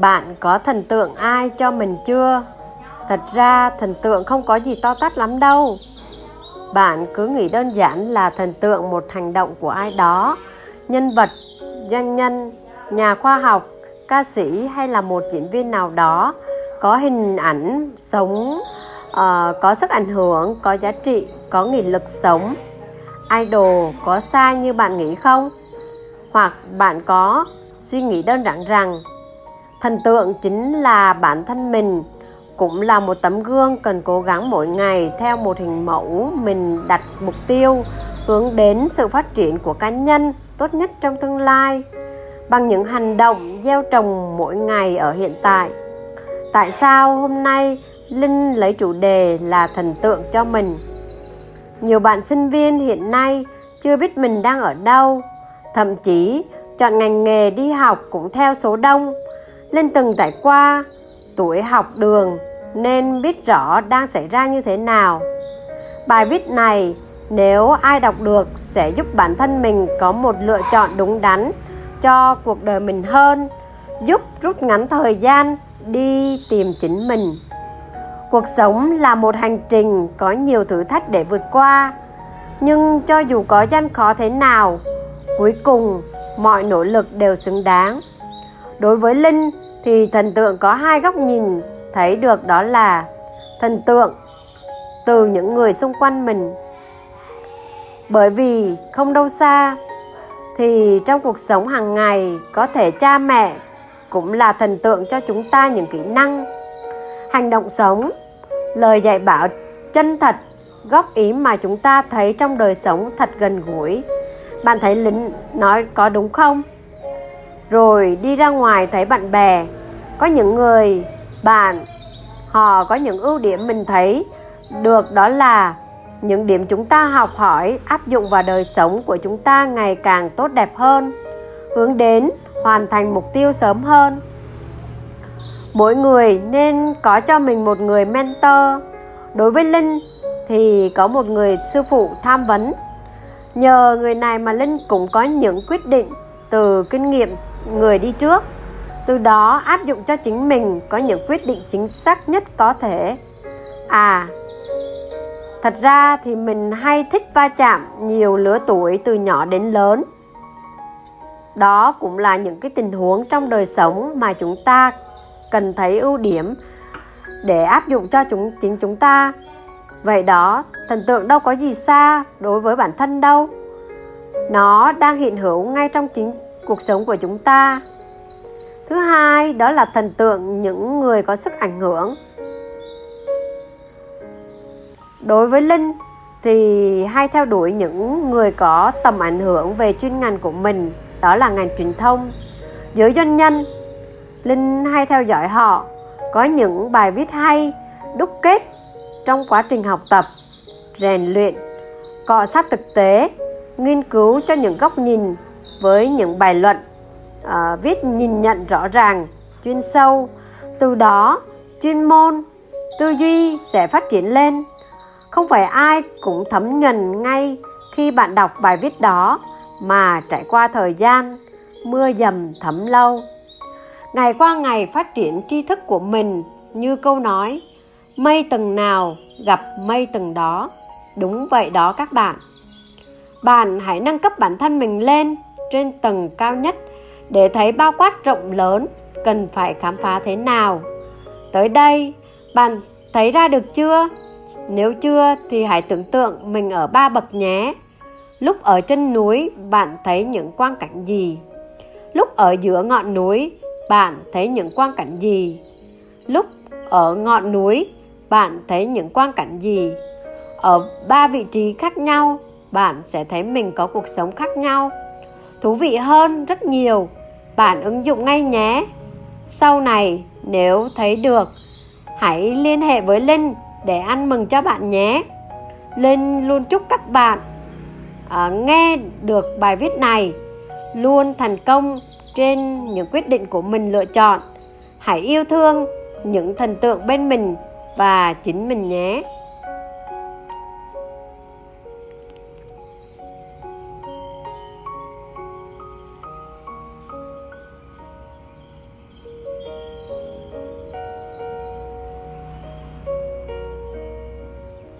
bạn có thần tượng ai cho mình chưa? Thật ra thần tượng không có gì to tát lắm đâu. Bạn cứ nghĩ đơn giản là thần tượng một hành động của ai đó. Nhân vật doanh nhân nhà khoa học ca sĩ hay là một diễn viên nào đó có hình ảnh sống uh, có sức ảnh hưởng có giá trị có nghị lực sống. Idol có sai như bạn nghĩ không? Hoặc bạn có suy nghĩ đơn giản rằng thần tượng chính là bản thân mình, cũng là một tấm gương cần cố gắng mỗi ngày theo một hình mẫu mình đặt mục tiêu, hướng đến sự phát triển của cá nhân tốt nhất trong tương lai, bằng những hành động gieo trồng mỗi ngày ở hiện tại. Tại sao hôm nay linh lấy chủ đề là thần tượng cho mình? Nhiều bạn sinh viên hiện nay chưa biết mình đang ở đâu, thậm chí chọn ngành nghề đi học cũng theo số đông linh từng trải qua tuổi học đường nên biết rõ đang xảy ra như thế nào. Bài viết này nếu ai đọc được sẽ giúp bản thân mình có một lựa chọn đúng đắn cho cuộc đời mình hơn, giúp rút ngắn thời gian đi tìm chính mình. Cuộc sống là một hành trình có nhiều thử thách để vượt qua, nhưng cho dù có gian khó thế nào, cuối cùng mọi nỗ lực đều xứng đáng đối với linh thì thần tượng có hai góc nhìn thấy được đó là thần tượng từ những người xung quanh mình. Bởi vì không đâu xa thì trong cuộc sống hàng ngày có thể cha mẹ cũng là thần tượng cho chúng ta những kỹ năng, hành động sống, lời dạy bảo chân thật, góp ý mà chúng ta thấy trong đời sống thật gần gũi. Bạn thấy lính nói có đúng không? Rồi đi ra ngoài thấy bạn bè. Có những người, bạn, họ có những ưu điểm mình thấy. Được đó là những điểm chúng ta học hỏi, áp dụng vào đời sống của chúng ta ngày càng tốt đẹp hơn, hướng đến hoàn thành mục tiêu sớm hơn. Mỗi người nên có cho mình một người mentor. Đối với linh thì có một người sư phụ tham vấn. Nhờ người này mà linh cũng có những quyết định từ kinh nghiệm người đi trước. Từ đó áp dụng cho chính mình có những quyết định chính xác nhất có thể. À thật ra thì mình hay thích va chạm nhiều lứa tuổi từ nhỏ đến lớn. Đó cũng là những cái tình huống trong đời sống mà chúng ta cần thấy ưu điểm để áp dụng cho chúng, chính chúng ta. Vậy đó, thần tượng đâu có gì xa đối với bản thân đâu. Nó đang hiện hữu ngay trong chính cuộc sống của chúng ta. Thứ hai, đó là thần tượng những người có sức ảnh hưởng. Đối với linh thì hay theo đuổi những người có tầm ảnh hưởng về chuyên ngành của mình, đó là ngành truyền thông. Giới doanh nhân, linh hay theo dõi họ, có những bài viết hay, đúc kết trong quá trình học tập, rèn luyện, cọ sát thực tế, nghiên cứu cho những góc nhìn với những bài luận uh, viết nhìn nhận rõ ràng chuyên sâu. Từ đó chuyên môn tư duy sẽ phát triển lên. Không phải ai cũng thấm nhuần ngay khi bạn đọc bài viết đó mà trải qua thời gian mưa dầm thấm lâu. Ngày qua ngày phát triển tri thức của mình như câu nói mây tầng nào gặp mây tầng đó. Đúng vậy đó các bạn. Bạn hãy nâng cấp bản thân mình lên trên tầng cao nhất để thấy bao quát rộng lớn, cần phải khám phá thế nào. Tới đây, bạn thấy ra được chưa? Nếu chưa thì hãy tưởng tượng mình ở ba bậc nhé. Lúc ở chân núi, bạn thấy những quang cảnh gì? Lúc ở giữa ngọn núi, bạn thấy những quang cảnh gì? Lúc ở ngọn núi, bạn thấy những quang cảnh gì? Ở ba vị trí khác nhau, bạn sẽ thấy mình có cuộc sống khác nhau thú vị hơn rất nhiều. Bạn ứng dụng ngay nhé. Sau này nếu thấy được hãy liên hệ với linh để ăn mừng cho bạn nhé. Linh luôn chúc các bạn à, nghe được bài viết này luôn thành công trên những quyết định của mình lựa chọn. Hãy yêu thương những thần tượng bên mình và chính mình nhé.